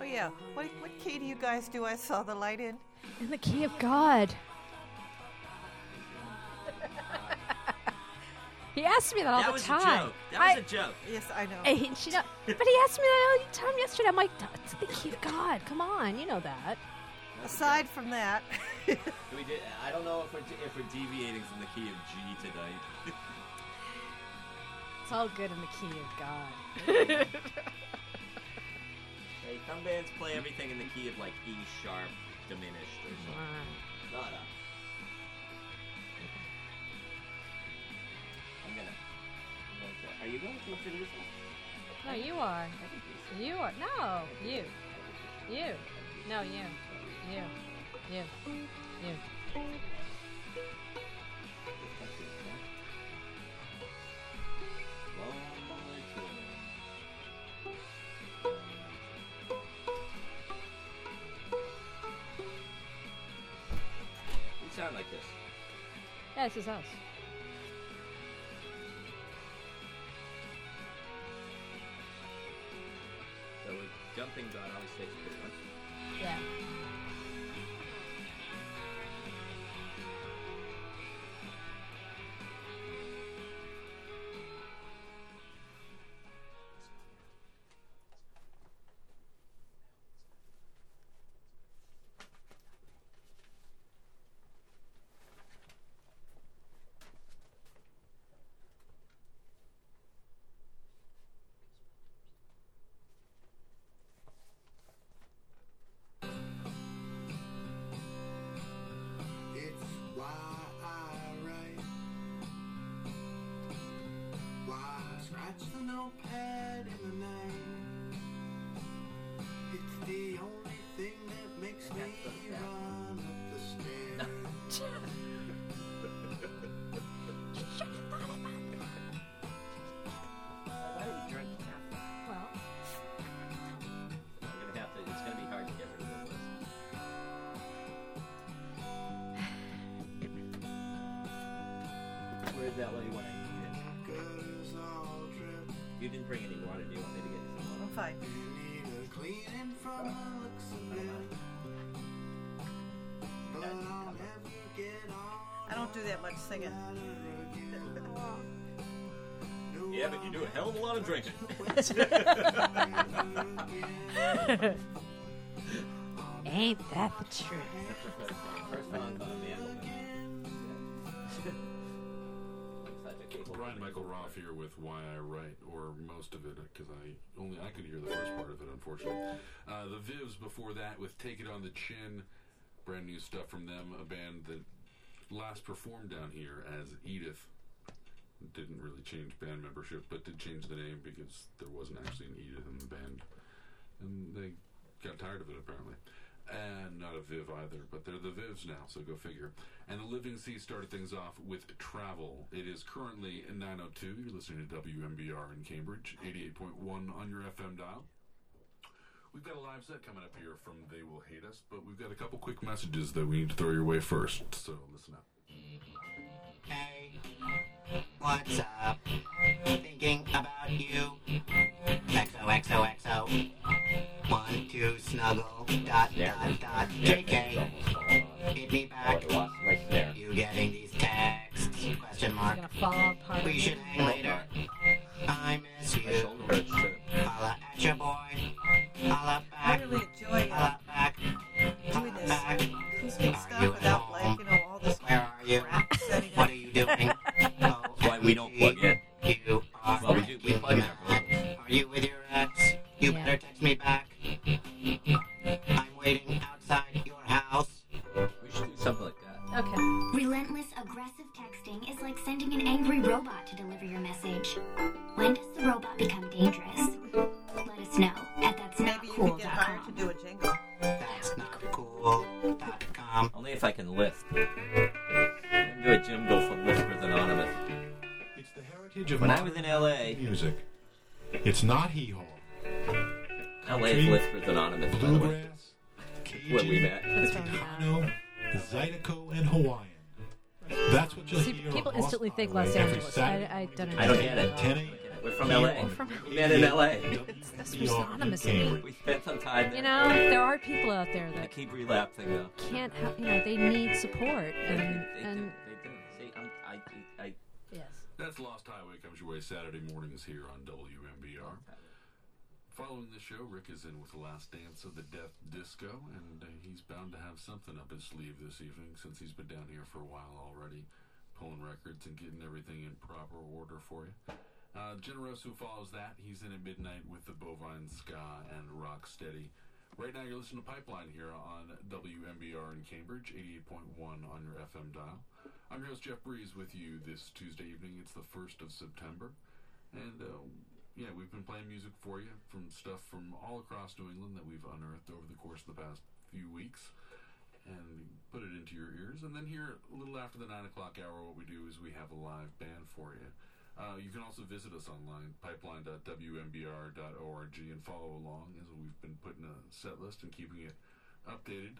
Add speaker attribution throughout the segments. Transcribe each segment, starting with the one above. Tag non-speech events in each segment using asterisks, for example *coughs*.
Speaker 1: Oh yeah. What what key do you guys do? I saw the light in.
Speaker 2: In the key of God. he asks me that all
Speaker 3: That
Speaker 2: the
Speaker 3: was a
Speaker 2: time.
Speaker 3: joke. That was
Speaker 2: I-
Speaker 3: a joke.
Speaker 1: Yes, I know.
Speaker 2: Hey, she don't, but he asked me that all the time yesterday. I'm like, it's the key of God. Come on, you know that.
Speaker 1: Aside from that, *laughs*
Speaker 3: We did, I don't know if we're, if we're deviating from the key of G tonight. *laughs*
Speaker 2: It's all good in the key of God.
Speaker 3: Hey, some bands play everything in the key of like E sharp diminished or something. Not us. I'm gonna. I'm going to are you going to us?
Speaker 2: No, you are. You are. No, you. You. No, you. You. You. You.
Speaker 3: Lonely
Speaker 2: Yeah, this is us.
Speaker 3: So we're jumping God always takes a good one.
Speaker 2: Yeah.
Speaker 4: I scratch the notepad in the night. It's the only thing that makes me run up the stairs.
Speaker 2: Well,
Speaker 3: We're You didn't bring any water. Do you want me to get you some
Speaker 1: I'm
Speaker 3: water?
Speaker 1: fine.
Speaker 4: Need a cleaning from the looks of it. But I'll never get on
Speaker 1: I don't do that much singing.
Speaker 3: Yeah, but you do a hell of a lot of drinking. *laughs*
Speaker 2: ain't that the truth?
Speaker 5: Brian Michael Roth here with Why I Write, or most of it, because I only I could hear the first part of it, unfortunately. Uh, the Vivs before that with Take It on the Chin, brand new stuff from them, a band that last performed down here as Edith. Didn't really change band membership, but did change the name because there wasn't actually an Edith in the band, and they got tired of it apparently. And not a Viv either, but they're the Vivs now, so go figure. And the Living Sea started things off with Travel. It is currently 902. You're listening to WMBR in Cambridge, 88.1 on your FM dial. We've got a live set coming up here from They Will Hate Us, but we've got a couple quick messages that we need to throw your way first, so listen up.
Speaker 6: Hey, what's up? Thinking about you. XOXOXO. One, two, snuggle. Dot, dot, dot. JK.
Speaker 7: That's
Speaker 8: New York
Speaker 2: synonymous
Speaker 8: and
Speaker 2: with it.
Speaker 8: Cambridge.
Speaker 3: We spent some time there.
Speaker 2: You know, there are people out there
Speaker 3: I
Speaker 2: that
Speaker 3: keep relapsing though.
Speaker 2: can't have, you know, they need support.
Speaker 3: They,
Speaker 2: And,
Speaker 3: they
Speaker 2: and
Speaker 3: do. They do. See, I'm, I, I,
Speaker 2: yes.
Speaker 5: That's Lost Highway comes your way Saturday mornings here on WMBR. Following the show, Rick is in with the last dance of the Death Disco, and uh, he's bound to have something up his sleeve this evening since he's been down here for a while already, pulling records and getting everything in proper order for you. Uh, Generoso follows that. He's in at midnight with the Bovine Ska and Rock Steady. Right now, you're listening to Pipeline here on WMBR in Cambridge, 88.1 on your FM dial. I'm your host, Jeff Breeze, with you this Tuesday evening. It's the 1st of September. And, uh, yeah, we've been playing music for you from stuff from all across New England that we've unearthed over the course of the past few weeks and put it into your ears. And then here, a little after the 9 o'clock hour, what we do is we have a live band for you. Uh, you can also visit us online, pipeline.wmbr.org, and follow along as we've been putting a set list and keeping it updated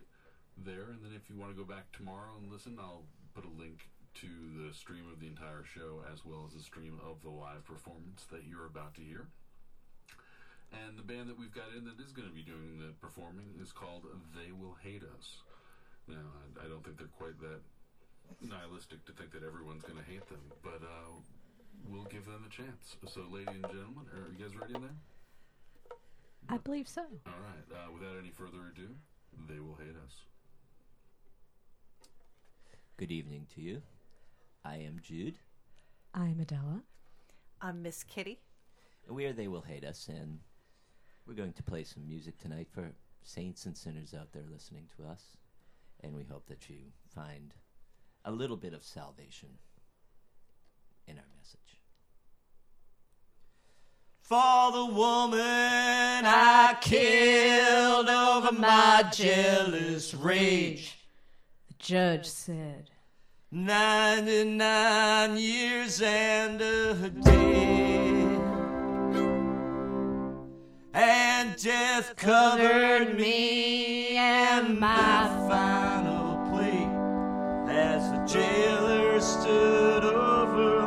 Speaker 5: there. And then if you want to go back tomorrow and listen, I'll put a link to the stream of the entire show as well as the stream of the live performance that you're about to hear. And the band that we've got in that is going to be doing the performing is called They Will Hate Us. Now, I, I don't think they're quite that nihilistic to think that everyone's going to hate them, but uh, we'll give them a chance. So, ladies and gentlemen, are you guys ready in there?
Speaker 2: I believe so.
Speaker 5: All right. Uh, without any further ado, They Will Hate Us.
Speaker 3: Good evening to you. I am Jude.
Speaker 2: I'm Adela.
Speaker 1: I'm Miss Kitty.
Speaker 3: We are They Will Hate Us, and we're going to play some music tonight for saints and sinners out there listening to us. And we hope that you find a little bit of salvation in our message. For the woman I killed over my jealous rage.
Speaker 2: The judge said,
Speaker 3: 99 years and a day. And death covered me and my final plea as the jailer stood over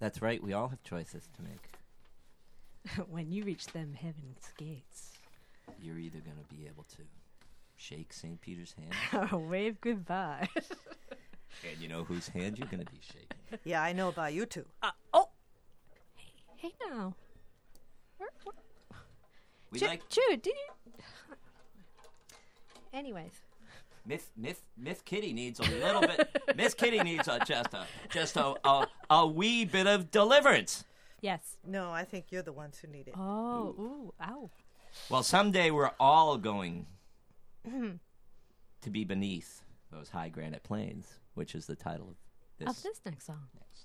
Speaker 3: That's right. We all have choices to make. *laughs*
Speaker 2: when you reach them heaven's gates.
Speaker 3: You're either going to be able to shake St. Peter's hand, *laughs* or
Speaker 2: Wave goodbye. *laughs*
Speaker 3: and you know whose hand you're going to be shaking.
Speaker 1: Yeah, I know about you two.
Speaker 2: Uh, oh. Hey, hey now. Where, where,
Speaker 3: We
Speaker 2: Ju-
Speaker 3: like
Speaker 2: Jude, did you? Anyways,
Speaker 3: Miss Miss Miss Kitty needs a little bit. Miss Kitty needs a, just a just a, a a wee bit of deliverance.
Speaker 2: yes.
Speaker 1: No, I think you're the ones who need it.
Speaker 2: Oh, ooh, ow.
Speaker 3: Well, someday we're all going to be beneath those high granite plains, which is the title of this.
Speaker 2: Of this next song.
Speaker 3: next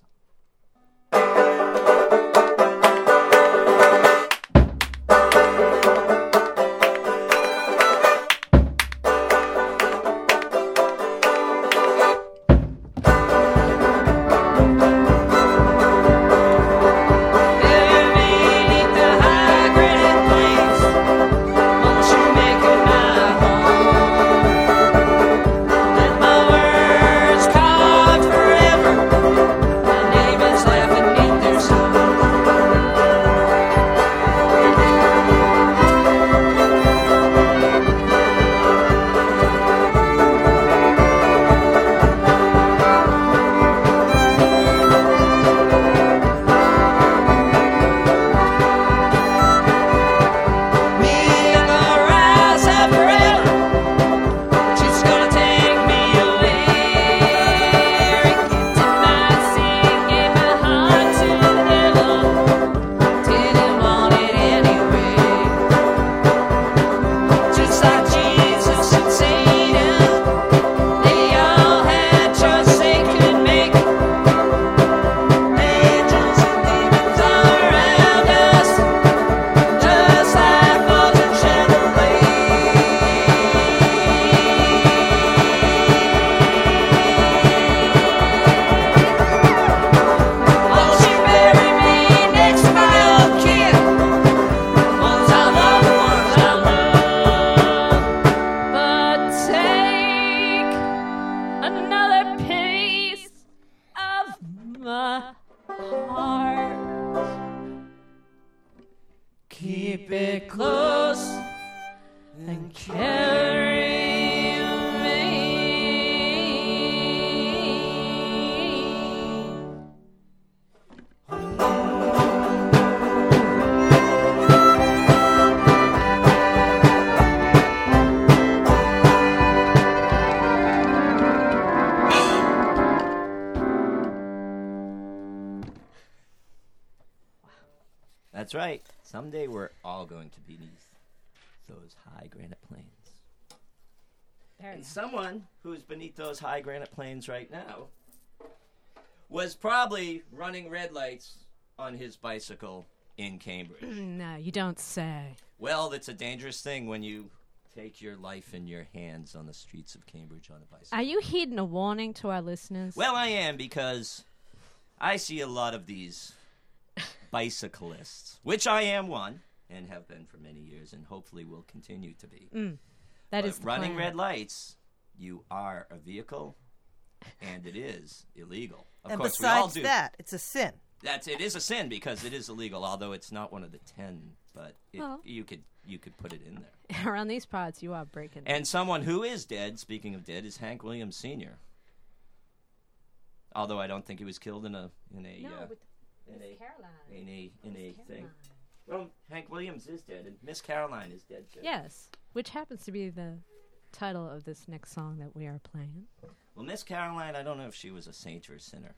Speaker 3: song. Someday we're all going to be beneath those high granite plains. And someone who's beneath those high granite plains right now was probably running red lights on his bicycle in Cambridge.
Speaker 2: Mm, no, you don't say.
Speaker 3: well, it's a dangerous thing when you take your life in your hands on the streets of Cambridge on a bicycle.
Speaker 2: Are you heeding a warning to our listeners?
Speaker 3: Well, I am because I see a lot of these bicyclists, which I am one and have been for many years and hopefully will continue to be.
Speaker 2: that
Speaker 3: But
Speaker 2: is the
Speaker 3: running
Speaker 2: plan.
Speaker 3: red lights, you are a vehicle and it is illegal. Of
Speaker 1: and
Speaker 3: course, we all
Speaker 1: besides
Speaker 3: do.
Speaker 1: that, it's a sin.
Speaker 3: That's it is a sin because it is illegal, although it's not one of the 10, but it,
Speaker 2: Well.
Speaker 3: you could you could put it in there. *laughs*
Speaker 2: Around these parts, you are breaking.
Speaker 3: And someone who is dead, speaking of dead, is Hank Williams Sr. Although I don't think he was killed in a in a
Speaker 2: no,
Speaker 3: uh,
Speaker 2: with
Speaker 3: in
Speaker 2: Miss
Speaker 3: a
Speaker 2: Caroline.
Speaker 3: in a in a
Speaker 2: Miss
Speaker 3: thing.
Speaker 2: Caroline.
Speaker 3: Well, Hank Williams is dead, and Miss Caroline is dead too.
Speaker 2: Yes, which happens to be the title of this next song that we are playing.
Speaker 3: Well, Miss Caroline, I don't know if she was a saint or a sinner.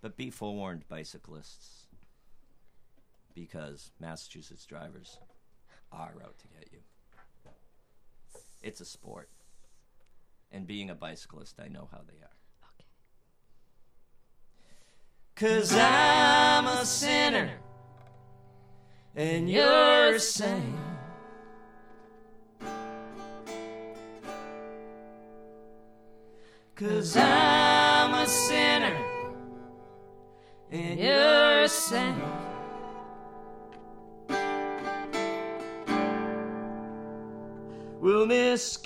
Speaker 3: But be forewarned, bicyclists, because Massachusetts drivers are out to get you. It's a sport. And being a bicyclist, I know how they are. Cause I'm a sinner, and you're a saint. Cause I'm a sinner and you're a saint. Well, Miss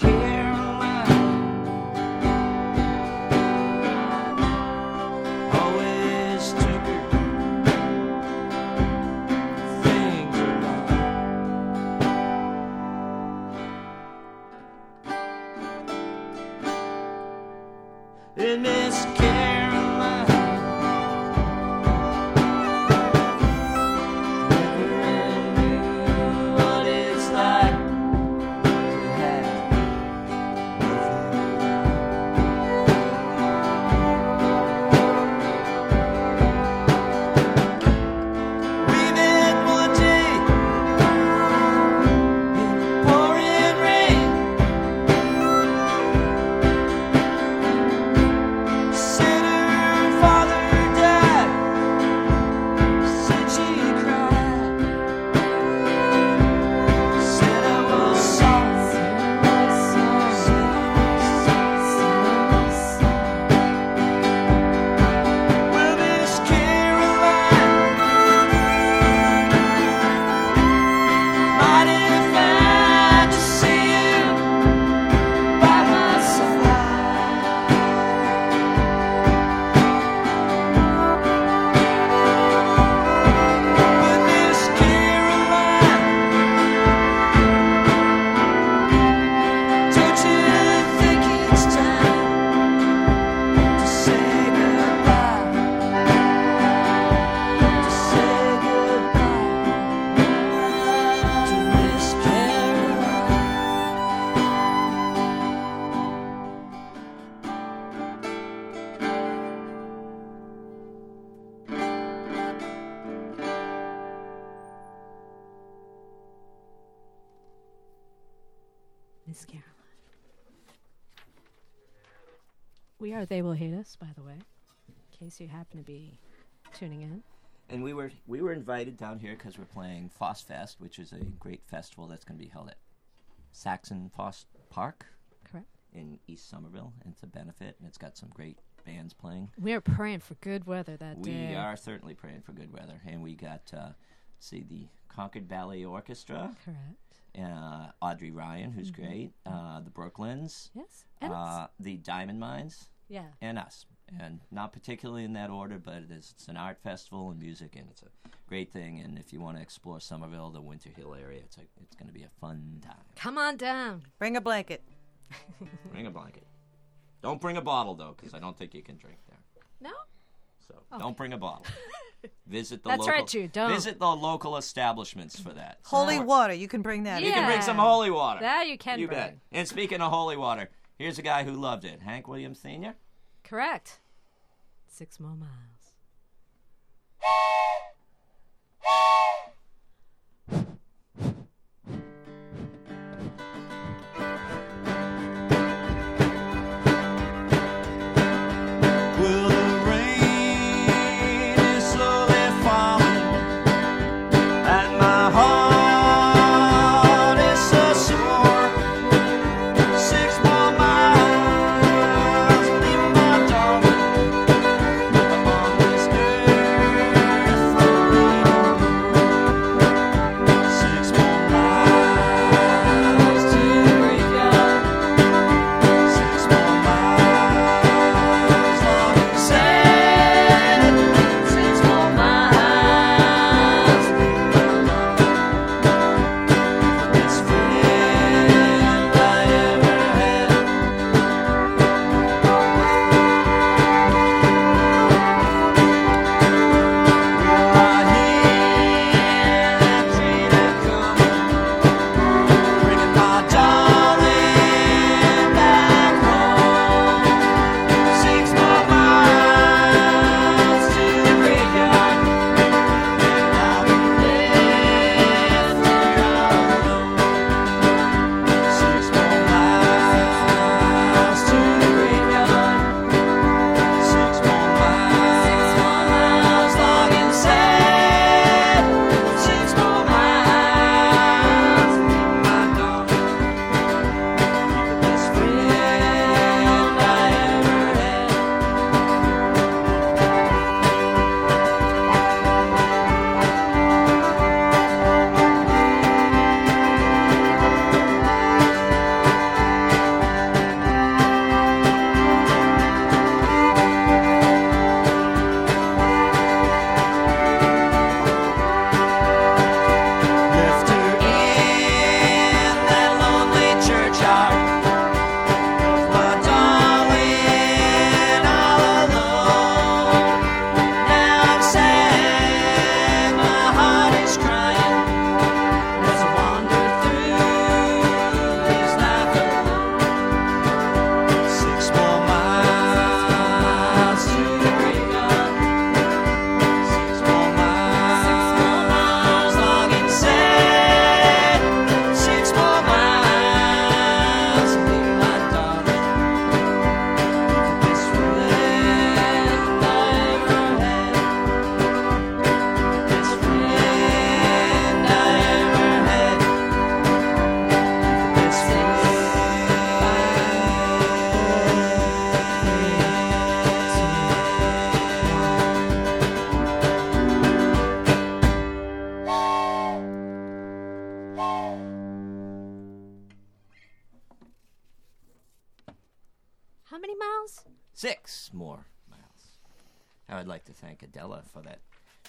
Speaker 2: They Will Hate Us, by the way, in case you happen to be tuning in.
Speaker 9: And we were we were invited down here because we're playing Foss Fest, which is a great festival that's going to be held at Saxon Foss Park
Speaker 2: Correct.
Speaker 9: in East Somerville. And it's a benefit, and it's got some great bands playing.
Speaker 2: We are praying for good weather that
Speaker 9: We
Speaker 2: day.
Speaker 9: We are certainly praying for good weather, and we got uh, see the Concord Ballet Orchestra,
Speaker 2: Correct.
Speaker 9: uh, Audrey Ryan, who's
Speaker 2: Mhm.
Speaker 9: great, uh, the Brooklands,
Speaker 2: Yes. And
Speaker 9: uh, the Diamond Mines,
Speaker 2: Yeah.
Speaker 9: and us. And not particularly in that order, but it is, it's an art festival and music, and it's a great thing. And if you want to explore Somerville, the Winter Hill area, it's a, it's going to be a fun time.
Speaker 2: Come on down.
Speaker 1: Bring a blanket. *laughs*
Speaker 9: Bring a blanket. Don't bring a bottle though, because I don't think you can drink there.
Speaker 2: No?
Speaker 9: So oh. don't bring a bottle. *laughs* Visit the
Speaker 2: That's
Speaker 9: local,
Speaker 2: right, Jude, don't.
Speaker 9: visit the local establishments for that.
Speaker 1: Holy
Speaker 9: Support-
Speaker 1: water. You can bring that.
Speaker 9: You
Speaker 1: in.
Speaker 9: can bring some holy water.
Speaker 2: That you can
Speaker 9: You
Speaker 2: bring.
Speaker 9: bet. And speaking of holy water, here's a guy who loved it. Hank Williams Sr.
Speaker 2: Correct.
Speaker 3: Six more miles. *laughs*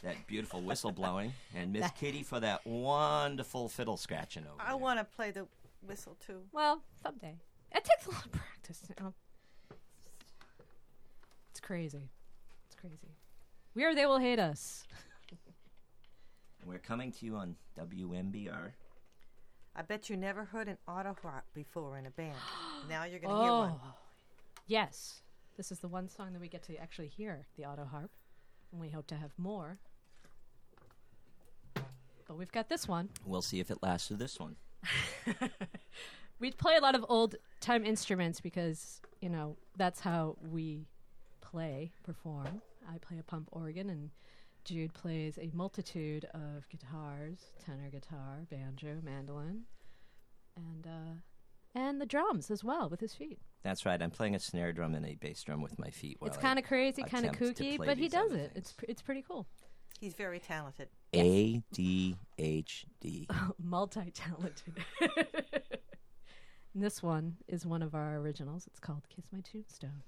Speaker 3: that that
Speaker 9: beautiful whistle *laughs* blowing, and Miss Kitty for that wonderful fiddle scratching over.
Speaker 1: I want to play the whistle too.
Speaker 2: Well, someday. It takes a lot of practice. You know? It's crazy. It's crazy. We are They Will Hate Us.
Speaker 9: We're coming to you on WMBR.
Speaker 1: I bet you never heard an auto harp before in a band. *gasps* now you're going to hear one.
Speaker 2: Oh, yes. This is the one song that we get to actually hear the auto harp, and we hope to have more. But we've got this one.
Speaker 9: We'll see if it lasts through this one. *laughs*
Speaker 2: we play a lot of old time instruments because you know that's how we play, perform. I play a pump organ, and Jude plays a multitude of guitars: tenor guitar, banjo, mandolin, and uh, and the drums as well with his feet.
Speaker 3: That's right. I'm playing a snare drum and a bass drum with my feet.
Speaker 2: it's
Speaker 3: while I
Speaker 2: kind of crazy, kind of kooky, but he does
Speaker 3: other
Speaker 2: it. It's pr- it's pretty cool.
Speaker 1: He's very talented.
Speaker 3: A D H D. *laughs*
Speaker 2: Multi talented. *laughs* this one is one of our originals. It's called "Kiss My Tombstone."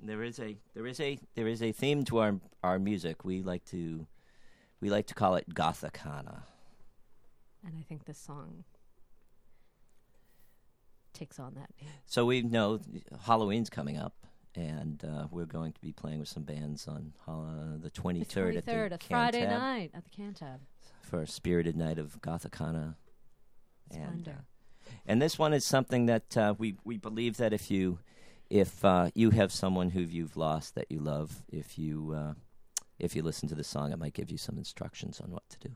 Speaker 3: There is a there is a there is a theme to our our music. We like to we like to call it Gothicana.
Speaker 2: and I think this song takes on that.
Speaker 3: So we know Halloween's coming up, and uh, we're going to be playing with some bands on uh, the twenty
Speaker 2: The
Speaker 3: third at the
Speaker 2: 23rd, a Friday
Speaker 3: Cantab
Speaker 2: night at the Cantab.
Speaker 3: for a spirited night of Gothicana. And, uh, and this one is something that uh, we we believe that if you if uh, you have someone who you've lost that you love, if you uh, if you listen to the song, it might give you some instructions on what to do.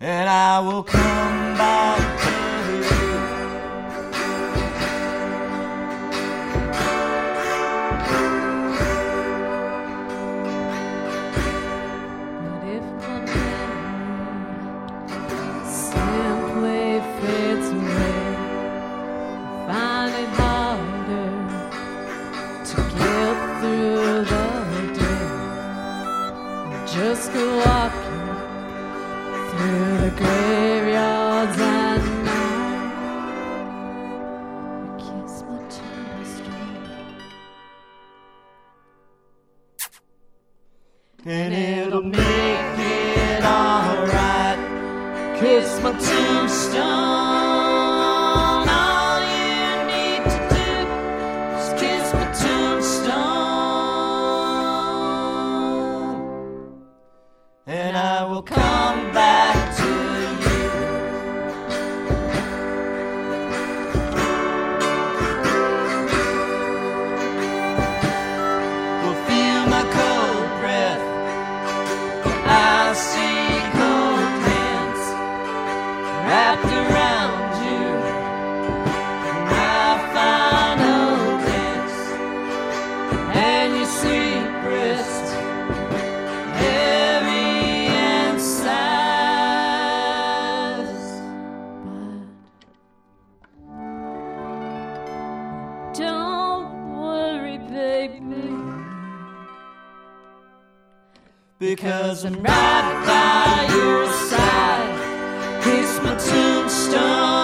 Speaker 10: And I will come Because I'm right by your side. Tombstone.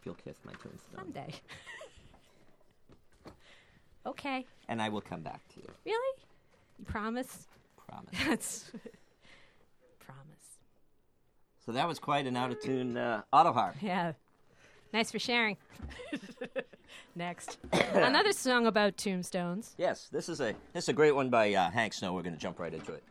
Speaker 3: Hope you'll kiss my tombstone.
Speaker 2: Someday. okay.
Speaker 3: And I will come back to you.
Speaker 2: Really? You promise?
Speaker 3: Promise. *laughs*
Speaker 2: That's promise.
Speaker 3: So that was quite an out of tune uh, auto harp.
Speaker 2: Yeah. Nice for sharing. *laughs* Next. *coughs* Another song about tombstones.
Speaker 3: Yes, this is a this is a great one by uh, Hank Snow. We're going to jump right into it.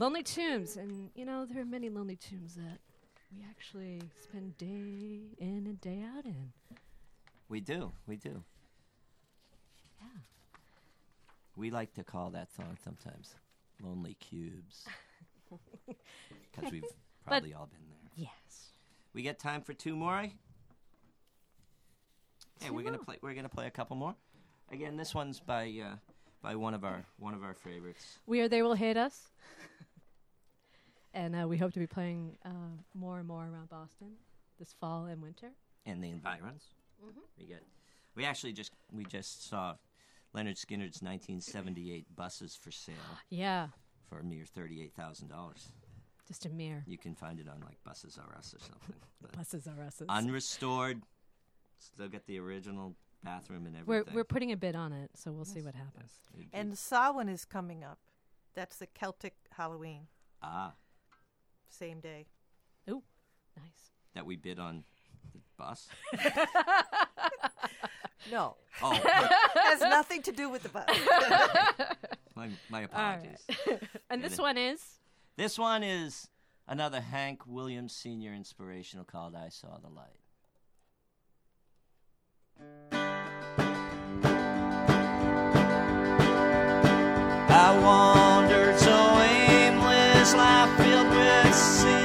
Speaker 10: Lonely
Speaker 2: tombs. And, you know, there are many lonely tombs that we actually spend day in and day out in.
Speaker 11: We do. We do.
Speaker 2: Yeah.
Speaker 11: We like to call that song sometimes Lonely Cubes. *laughs* Because we've probably all been there.
Speaker 2: Yes.
Speaker 11: We get time for two more.
Speaker 2: Two
Speaker 11: we're gonna play. We're gonna play a couple more. Again, this one's by uh, by one of our one of our favorites.
Speaker 2: We are They Will Hate Us. And uh, we hope to be playing uh, more and more around Boston this fall and winter.
Speaker 11: and the environs.
Speaker 2: Mhm.
Speaker 11: We get. We actually just we just saw Lynyrd Skynyrd's 1978 buses for sale *gasps*
Speaker 2: Yeah,
Speaker 11: for a mere thirty-eight thousand dollars.
Speaker 2: just a mere.
Speaker 11: You can find it on like Buses R Us or something. *laughs*
Speaker 2: Buses R Us.
Speaker 11: Unrestored. Still get the original bathroom and everything.
Speaker 2: We're,
Speaker 11: everything.
Speaker 2: we're putting a bid on it, so we'll see what happens.
Speaker 11: It'd
Speaker 1: And Samhain is coming up. That's the Celtic Halloween,
Speaker 11: ah,
Speaker 1: same day.
Speaker 2: Ooh, nice.
Speaker 11: that we bid on the bus. *laughs*
Speaker 1: No,
Speaker 11: Oh, *laughs*
Speaker 1: has nothing to do with the bus. *laughs*
Speaker 11: my, my apologies.
Speaker 2: right. and this
Speaker 11: it-
Speaker 2: one is
Speaker 11: This one is another Hank Williams Sr. inspirational called I Saw the Light.
Speaker 3: I wandered filled with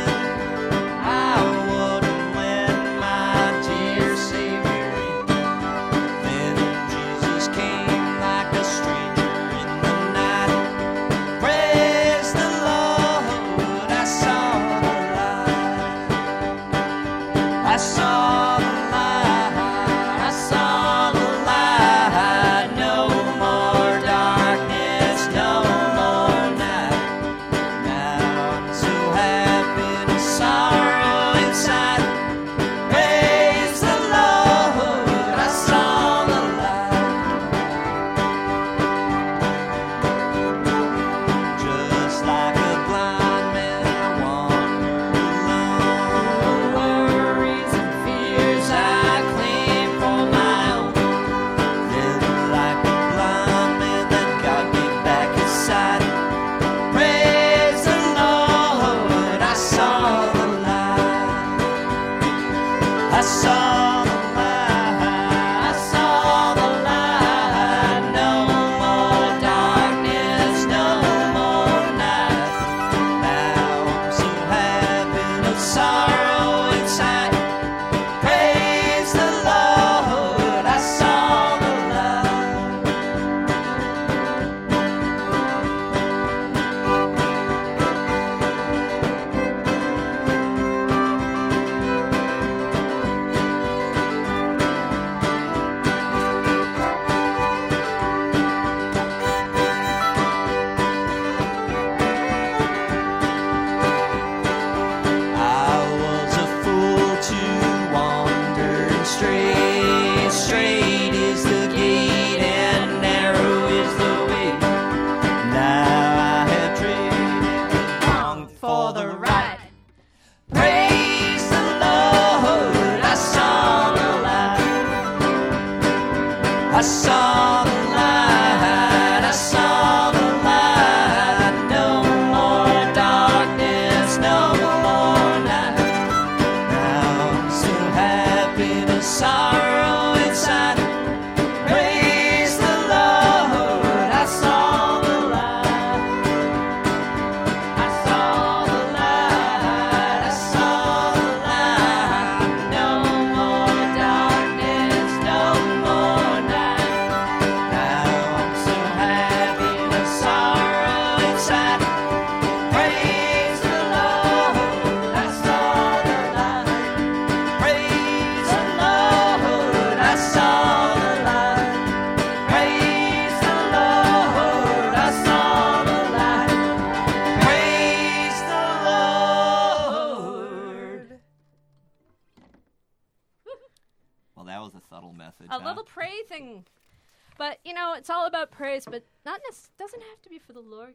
Speaker 3: saw the light.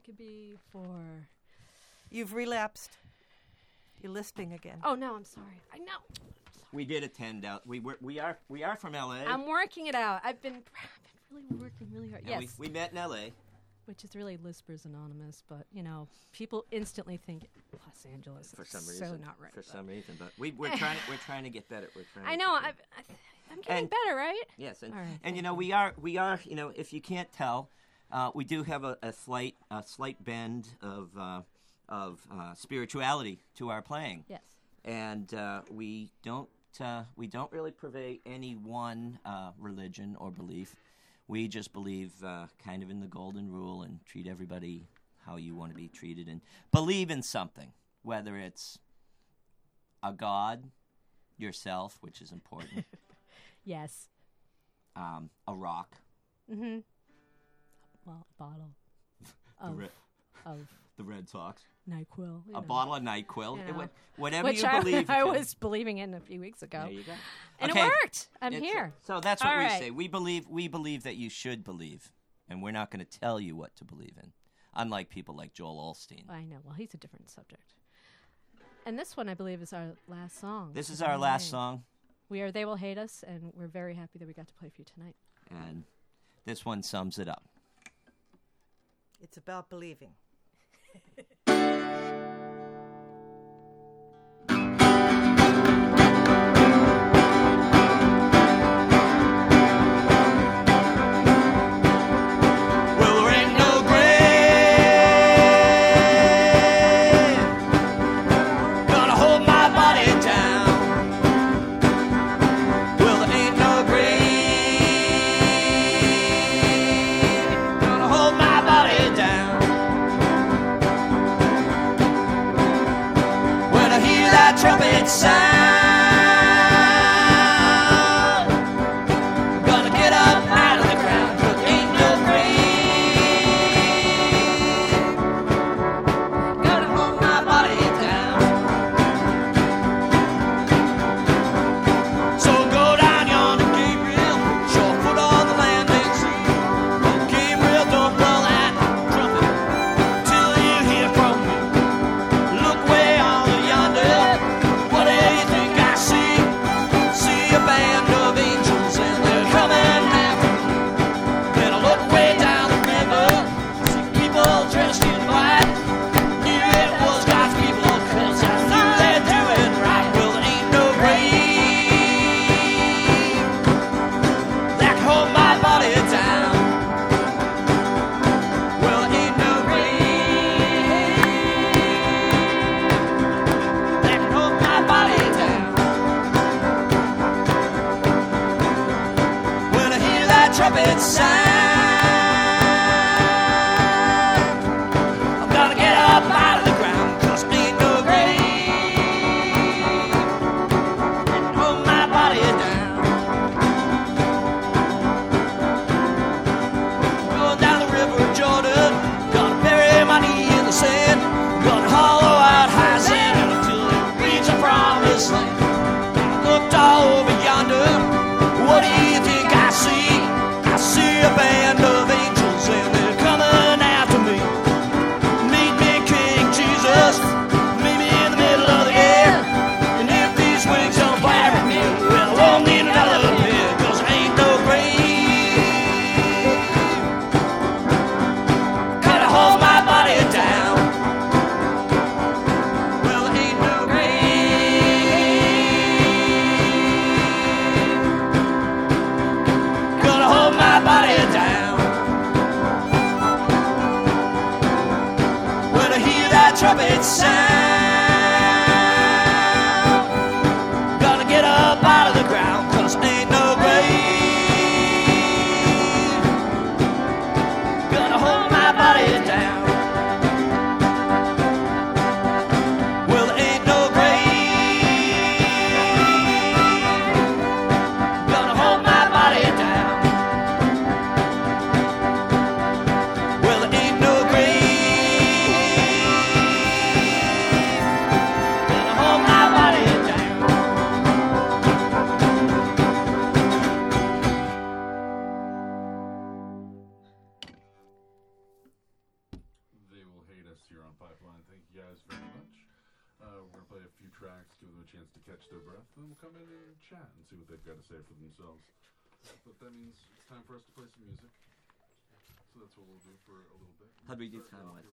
Speaker 2: It could be for.
Speaker 3: You've relapsed. You're lisping again.
Speaker 2: Oh no, I'm sorry. I know.
Speaker 12: We did attend out. We were. We are. We are from L.A.
Speaker 2: I'm working it out. I've been, I've been really working really hard.
Speaker 12: and
Speaker 2: yes,
Speaker 12: we, we met in L.A.
Speaker 2: which is really Lispers Anonymous, but you know, people instantly think Los Angeles.
Speaker 12: for some reason.
Speaker 2: so not right.
Speaker 12: For
Speaker 2: but-
Speaker 12: some reason, but we, we're trying. To, *sighs* we're trying to get better. We're trying.
Speaker 2: I
Speaker 12: to
Speaker 2: know.
Speaker 12: get
Speaker 2: I,
Speaker 12: better.
Speaker 2: I, I'm getting
Speaker 12: And-
Speaker 2: better, right?
Speaker 12: Yes, and,
Speaker 2: All right,
Speaker 12: and you
Speaker 2: thank
Speaker 12: know we are we are you know if you can't tell, uh, we do have a, a slight a slight bend of uh, of uh, spirituality to our playing,
Speaker 2: Yes.
Speaker 12: and uh, we don't uh, we don't really purvey any one uh, religion or belief. We just believe uh, kind of in the golden rule and treat everybody how you want to be treated and believe in something, whether it's a god, yourself, which is important, *laughs*
Speaker 2: Yes.
Speaker 12: um, a rock,
Speaker 2: Mm-hmm. Well, a bottle of
Speaker 12: re-
Speaker 2: of
Speaker 12: the Red Sox.
Speaker 2: Nyquil. you
Speaker 12: a
Speaker 2: know.
Speaker 12: bottle of Nyquil.
Speaker 2: You
Speaker 12: It would- whatever
Speaker 2: Which
Speaker 12: you
Speaker 2: I,
Speaker 12: believe.
Speaker 2: I was believing in a few weeks ago.
Speaker 12: There you go.
Speaker 2: And
Speaker 12: Okay.
Speaker 2: it worked. I'm
Speaker 12: It's-
Speaker 2: here.
Speaker 12: So that's what
Speaker 2: All
Speaker 12: we
Speaker 2: right.
Speaker 12: say. We believe. We believe that you should believe, and we're not going to tell you what to believe in. Unlike people like Joel Osteen.
Speaker 2: I know. Well, he's a different subject. And this one, I believe, is our last song.
Speaker 12: This is our last
Speaker 2: tonight.
Speaker 12: song,
Speaker 2: We are They Will Hate Us, and we're very happy that we got to play for you tonight.
Speaker 12: and this one sums it up.
Speaker 3: It's about believing. *laughs*